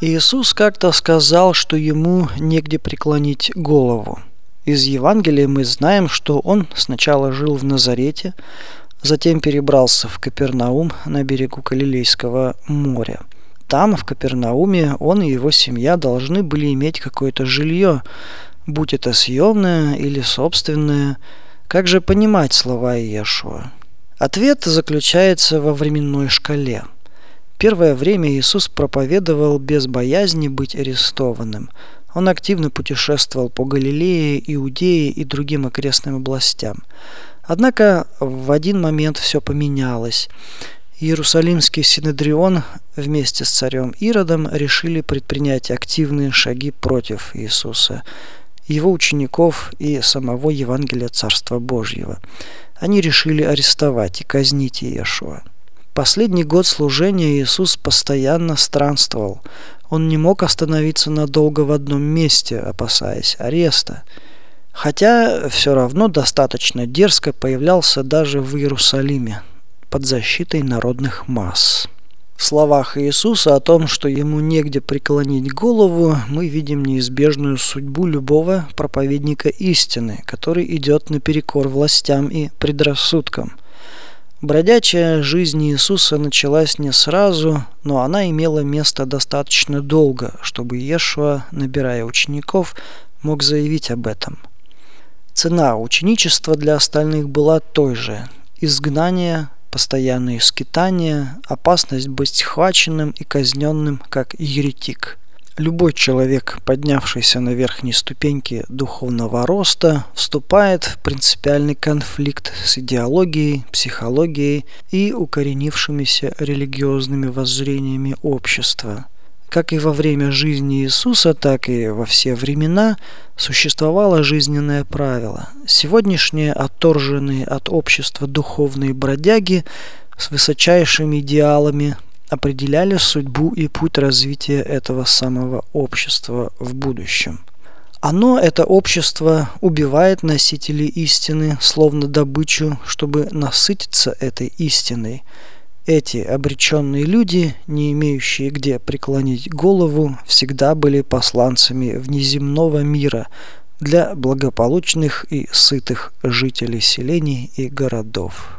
Иисус как-то сказал, что ему негде преклонить голову. Из Евангелия мы знаем, что он сначала жил в Назарете, затем перебрался в Капернаум на берегу Галилейского моря. Там, в Капернауме, он и его семья должны были иметь какое-то жилье, будь это съемное или собственное. Как же понимать слова Иешуа? Ответ заключается во временной шкале – Первое время Иисус проповедовал без боязни быть арестованным. Он активно путешествовал по Галилее, Иудее и другим окрестным областям. Однако в один момент все поменялось. Иерусалимский Синедрион вместе с царем Иродом решили предпринять активные шаги против Иисуса, его учеников и самого Евангелия Царства Божьего. Они решили арестовать и казнить Иешуа. Последний год служения Иисус постоянно странствовал. Он не мог остановиться надолго в одном месте, опасаясь ареста. Хотя все равно достаточно дерзко появлялся даже в Иерусалиме под защитой народных масс. В словах Иисуса о том, что ему негде преклонить голову, мы видим неизбежную судьбу любого проповедника истины, который идет наперекор властям и предрассудкам – Бродячая жизнь Иисуса началась не сразу, но она имела место достаточно долго, чтобы Иешуа, набирая учеников, мог заявить об этом. Цена ученичества для остальных была той же – изгнание, постоянные скитания, опасность быть схваченным и казненным как еретик – Любой человек, поднявшийся на верхней ступеньке духовного роста, вступает в принципиальный конфликт с идеологией, психологией и укоренившимися религиозными воззрениями общества. Как и во время жизни Иисуса, так и во все времена существовало жизненное правило. Сегодняшние отторженные от общества духовные бродяги с высочайшими идеалами определяли судьбу и путь развития этого самого общества в будущем. Оно, это общество, убивает носителей истины, словно добычу, чтобы насытиться этой истиной. Эти обреченные люди, не имеющие где преклонить голову, всегда были посланцами внеземного мира для благополучных и сытых жителей селений и городов.